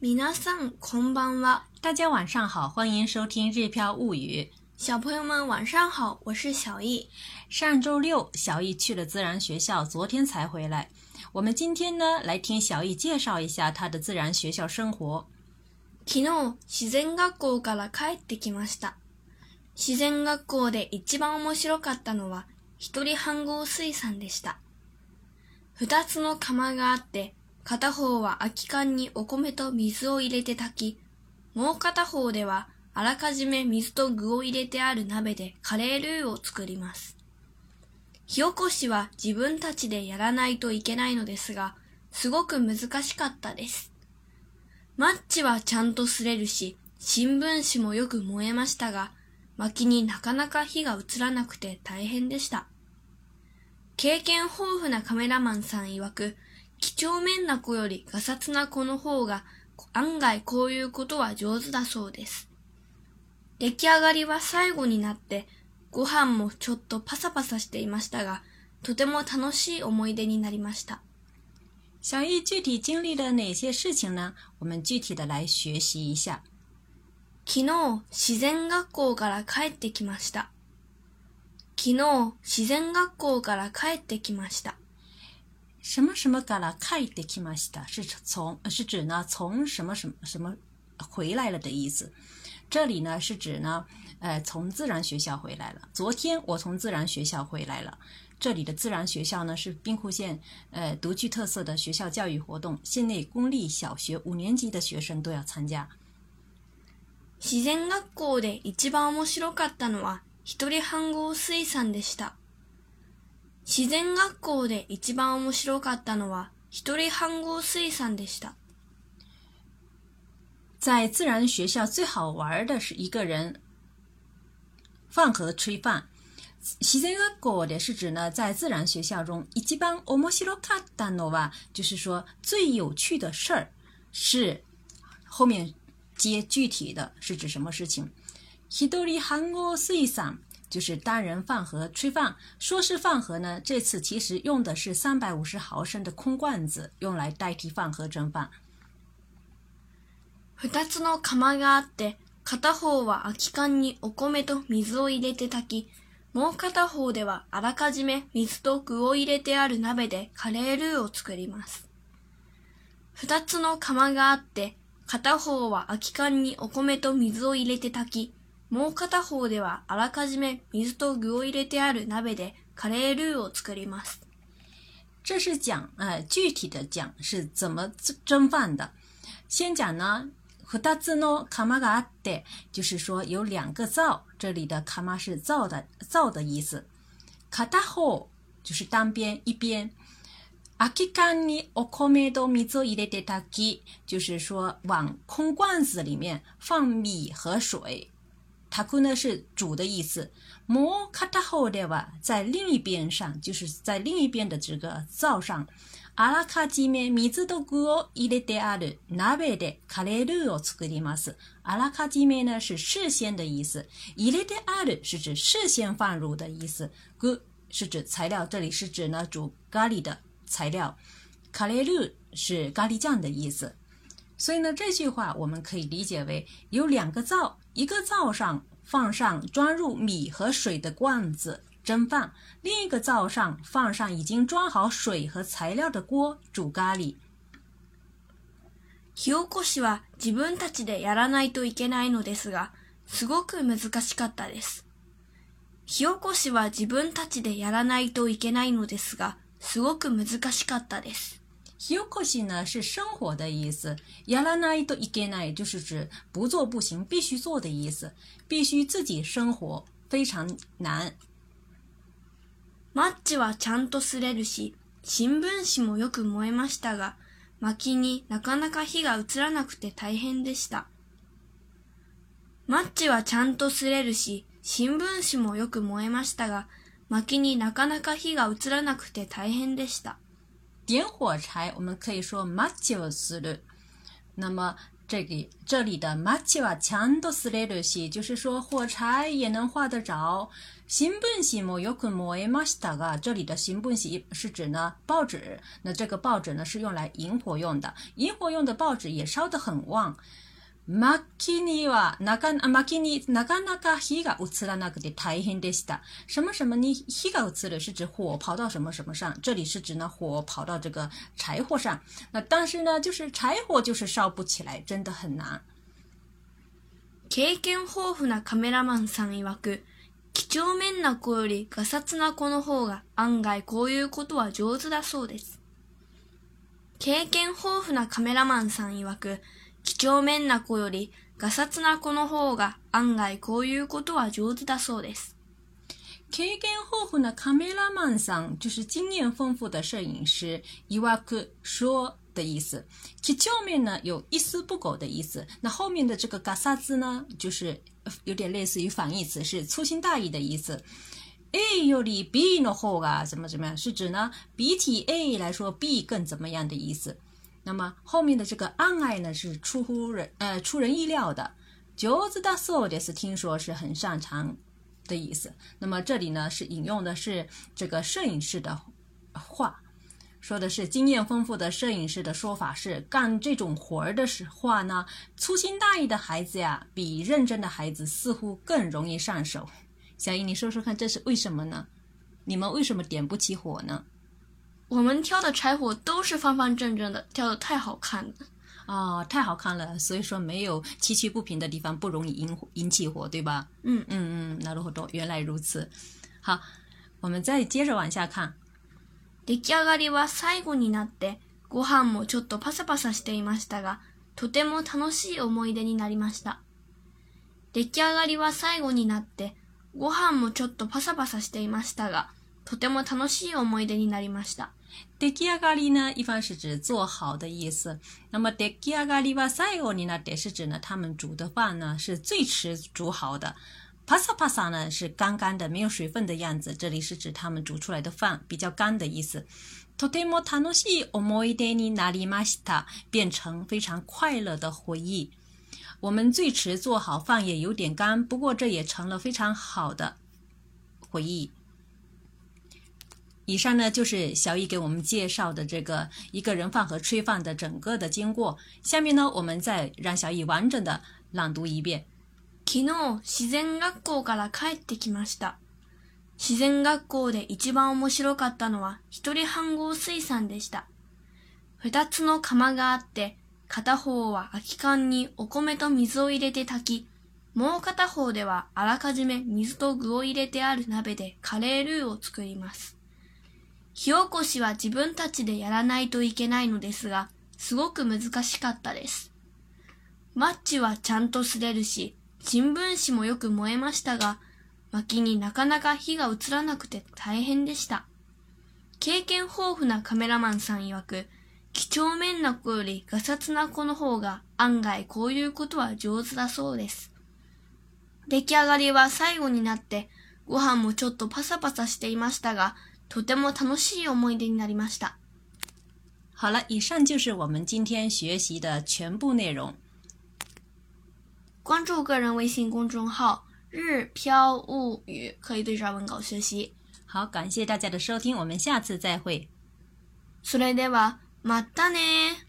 皆さんこんばんは。大家晚上好，欢迎收听《日飘物语》。小朋友们晚上好，我是小易。上周六，小易去了自然学校，昨天才回来。我们今天呢，来听小易介绍一下他的自然学校生活。昨日、自然学校から帰ってきました。自然学校で一番面白かったのは、一人飯盒水産でした。二つの釜があって、 片方は空き缶にお米と水を入れて炊き、もう片方ではあらかじめ水と具を入れてある鍋でカレールーを作ります。火起こしは自分たちでやらないといけないのですが、すごく難しかったです。マッチはちゃんと擦れるし、新聞紙もよく燃えましたが、薪になかなか火が移らなくて大変でした。経験豊富なカメラマンさん曰く、几帳面な子よりガサツな子の方が案外こういうことは上手だそうです。出来上がりは最後になって、ご飯もちょっとパサパサしていましたが、とても楽しい思い出になりました。小易具体经历了哪些事情呢？我们具体的来学习一下。昨日、自然学校から帰ってきました。昨日、自然学校から帰ってきました。什么什么嘎啦帰ってきました是从是指呢从什么什么什么回来了的意思。这里呢是指呢呃从自然学校回来了。昨天我从自然学校回来了。这里的自然学校呢是兵库县呃独具特色的学校教育活动，县内公立小学五年级的学生都要参加。自然学校で一番面白かったのは一人飯盒水産でした。 自然学校で一番面白かったのは一人飯盒水産でした。在自然学校最好玩的是一个人饭盒炊饭。自然学校的是指呢，在自然学校中，一番面白かったのは，就是说最有趣的事儿是后面接具体的是指什么事情？一人飯盒水産就是单人饭盒炊饭。说是饭盒呢，这次其实用的是三百五十毫升的空罐子，用来代替饭盒蒸饭。二つの釜があって、片方は空き缶にお米と水を入れて炊き、もう片方ではあらかじめ水と具を入れてある鍋でカレールーを作ります。二つの釜があって、片方は空き缶にお米と水を入れて炊き、もう片方ではあらかじめ水と具を入れてある鍋でカレールーを作ります。这是讲呃具体的讲是怎么蒸饭的。先讲呢。二つの釜があって，就是说有两个灶。这里的釜是灶的灶的意思。片方就是单边一边。空き缶にお米と水を入れて炊き，就是说往空罐子里面放米和水。它库呢是煮的意思，摩卡塔后的哇，在另一边上，就是在另一边的这个灶上。阿拉卡基面米子都锅伊列德阿鲁纳贝的卡列鲁奥斯格里马斯。阿拉卡基面呢是事先的意思，伊列德阿鲁是指事先放入的意思，锅是指材料，这里是指呢煮咖喱的材料，卡列鲁是咖喱酱的意思。所以呢，这句话我们可以理解为有两个灶一个灶上放上装入米和水的罐子。蒸饭，另一个灶上放上已经装好水和材料的锅煮咖喱。火起こしは自分たちでやらないといけないのですが、すごく難しかったです。火起こしは自分たちでやらないといけないのですが、すごく難しかったです。火起こし呢是生火的意思，やらないといけない就是指不做不行，必须做的意思，必须自己生火，非常难。マッチはちゃんと擦れるし、新聞紙もよく燃えましたが、薪になかなか火が移らなくて大変でした。マッチはちゃんと擦れるし、新聞紙もよく燃えましたが、薪になかなか火が移らなくて大変でした。点火柴，我们可以说マッチをする。那么 这里这里的マチはちゃんとすれるし，就是说火柴也能画得着。新聞紙もよく燃えましたが，这里的新聞紙是指呢报纸。那这个报纸呢是用来引火用的，引火用的报纸也烧得很旺。 薪にはなか薪になかなか火が移らなくて大変でした。什么什么に火が移る是指火跑到什么什么上，这里是指呢火跑到这个柴火上。那但是呢，就是柴火就是烧不起来，真的很难。経験豊富なカメラマンさん曰く、几帳面な子よりガサツな子の方が案外こういうことは上手だそうです。経験豊富なカメラマンさん曰く、几帳面な子よりガサツな子の方が案外こういうことは上手だそうです。経験豊富なカメラマンさん就是经验丰富的摄影师。いわく说的意思。几帳面呢有一丝不苟的意思。那后面的这个ガサツ呢，就是有点类似于反义词，是粗心大意的意思。A より B の方が怎么怎么样，是指呢比起 A 来说 B 更怎么样的意思。那么后面的这个案外呢是出乎人呃出人意料的，九子的 so 的是听说是很擅长的意思。那么这里呢是引用的是这个摄影师的话，说的是经验丰富的摄影师的说法是干这种活儿的时话呢，粗心大意的孩子呀，比认真的孩子似乎更容易上手。小英，你说说看，这是为什么呢？你们为什么点不起火呢？我们挑的柴火都是方方正正的，挑的太好看了。哦，太好看了，所以说没有崎岖不平的地方，不容易引引起火，对吧？嗯嗯嗯，なるほど，原来如此。好，我们再接着往下看。出来上がりは最後になってご飯もちょっとパサパサしていましたが、とても楽しい思い出になりました。出来上がりは最後になってご飯もちょっとパサパサしていましたが、 とても楽しい思い出になりました。出来上がり呢，一般是指做好的意思。那么出来上がりは最後になって是指呢，他们煮的饭呢是最迟煮好的。パサパサ呢是干干的、没有水分的样子，这里是指他们煮出来的饭比较干的意思。とても楽しい思い出になりました，变成非常快乐的回忆。我们最迟做好饭也有点干，不过这也成了非常好的回忆。以上呢就是小易给我们介绍的这个一个人饭和炊饭的整个的经过。下面呢，我们再让小易完整的朗读一遍。昨日自然学校から帰ってきました。自然学校で一番面白かったのは一人飯合水産でした。二つの釜があって、片方は空き缶にお米と水を入れて炊き、もう片方ではあらかじめ水と具を入れてある鍋でカレールーを作ります。火起こしは自分たちでやらないといけないのですが、すごく難しかったです。マッチはちゃんと擦れるし、新聞紙もよく燃えましたが、薪になかなか火が移らなくて大変でした。経験豊富なカメラマンさん曰く、几帳面な子よりガサツな子の方が案外こういうことは上手だそうです。出来上がりは最後になって、ご飯もちょっとパサパサしていましたが、とても楽しい思い出になりました。好了，以上就是我们今天学习的全部内容。关注个人微信公众号“日飘物语”，可以对照文稿学习。好，感谢大家的收听，我们下次再会。それではまたね。